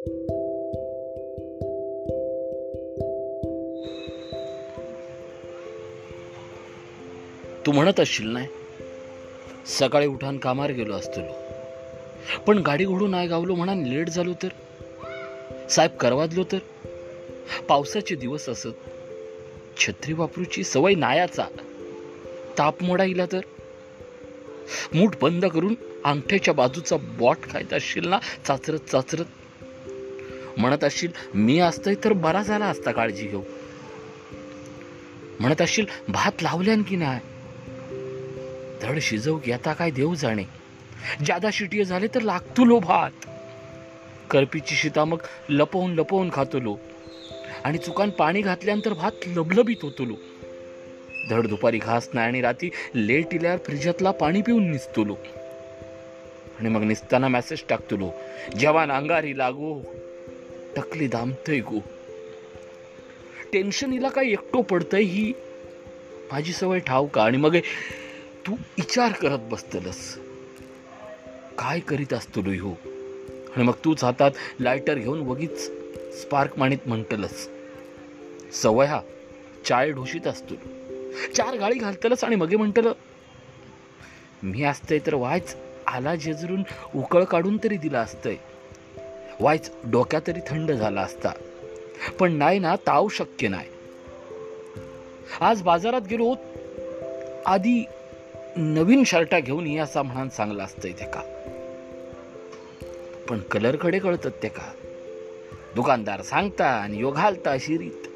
तू म्हणत असशील नाही. सकाळी उठान कामार गेलो असतो पण गाडी घोडून नाही गावलो म्हणा लेट झालो तर. साहेब करवाजलो तर. पावसाचे दिवस असत. छत्री वापरूची सवय नायाचा. ताप मोडा इला तर. मूठ बंद करून अंगठ्याच्या बाजूचा बॉट खायत असशील ना चाचरत चाचरत. म्हणत असशील मी असतोय तर बरा झाला असता काळजी घेऊ. म्हणत असशील भात लावल्यान की नाही धड शिजव की आता काय देऊ जाणे. जादा शिटीय झाले तर लागतो लो भात. करपीची शिता मग लपवून लपवून खातो लो आणि चुकान पाणी घातल्यानंतर भात लबलबीत होतो लो धड दुपारी घास नाही आणि रात्री लेट इल्यावर फ्रिजातला पाणी पिऊन निसतलो. आणि मग निसताना मेसेज टाकतलो जवान अंगारी लागो. टकली दामतय गो. टेन्शन हिला काय एकटो पडतंय ही. माझी सवय ठाव का? आणि मग तू विचार करत बसतलस. काय करीत असतो हो? आणि मग तूच हातात लायटर घेऊन वगीच स्पार्क माणीत म्हणतलस सवय हा चाय ढोशीत असतो. चार गाळी घालतलस आणि मगे म्हणतल मी असतंय तर वायच आला जेजरून उकळ काढून तरी दिला असतंय. वायच डोक्या तरी थंड झाला असता. पण नाही ना ताव शक्य नाही. आज बाजारात गेलो आधी नवीन शर्टा घेऊन ये असा म्हणान चांगला असतंय ते का? पण कलरकडे कळतात ते का? दुकानदार सांगता आणि यो घालता शिरीत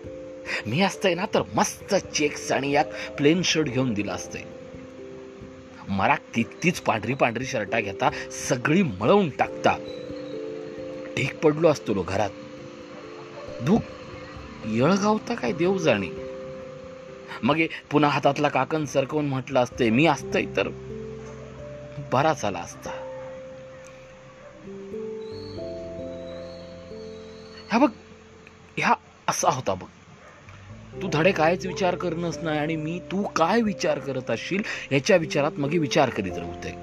मी असतंय ना तर मस्त चेक्स आणि यात प्लेन शर्ट घेऊन दिला असतंय. मराक तितकीच पांढरी पांढरी शर्टा घेता सगळी मळवून टाकता. ढीक पडलो असतो लो घरात. धूक. येळगावता काय देव जाणे मग पुन्हा हातातला काकण सरकवून म्हटलं असते मी असतंय तर बरा झाला असता. ह्या बघ ह्या असा होता बघ. तू धडे कायच विचार करणंच नाही आणि मी तू काय विचार करत असशील याच्या विचारात मग विचार करीत राहते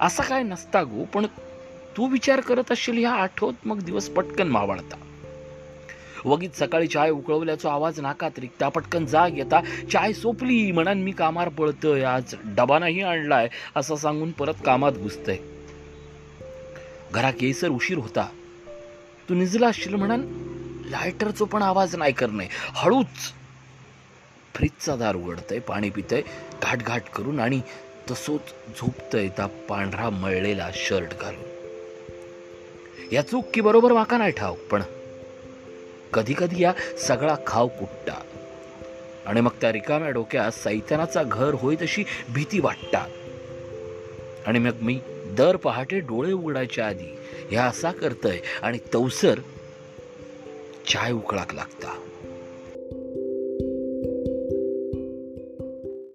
असा काय नसता गो पण तू विचार करत असशील ह्या आठवत मग दिवस पटकन मावळता वगीत सकाळी चाय उकळवल्याचा आवाज नाकात रिक्ता पटकन जाग येता चाय सोपली म्हणान मी कामार पळतय आज डबा नाही आणलाय असं सांगून परत कामात घुसतय. घरा केसर उशीर होता. तू निजला असशील म्हणान लायटरचो पण आवाज नाही करणे हळूच फ्रीजचा दार उघडतय पाणी पितय घाट घाट करून आणि तसोच झोपतय त्या पांढरा मळलेला शर्ट घालून. या चूक की बरोबर वाका नाही ठाव पण कधी कधी या सगळा खाव कुट्टा. आणि मग त्या रिकाम्या डोक्यात सैतानाचा घर होई तशी भीती वाटता आणि मग मी दर पहाटे डोळे उघडायच्या आधी ह्या असा करतय आणि तवसर चाय उकळाक लागता.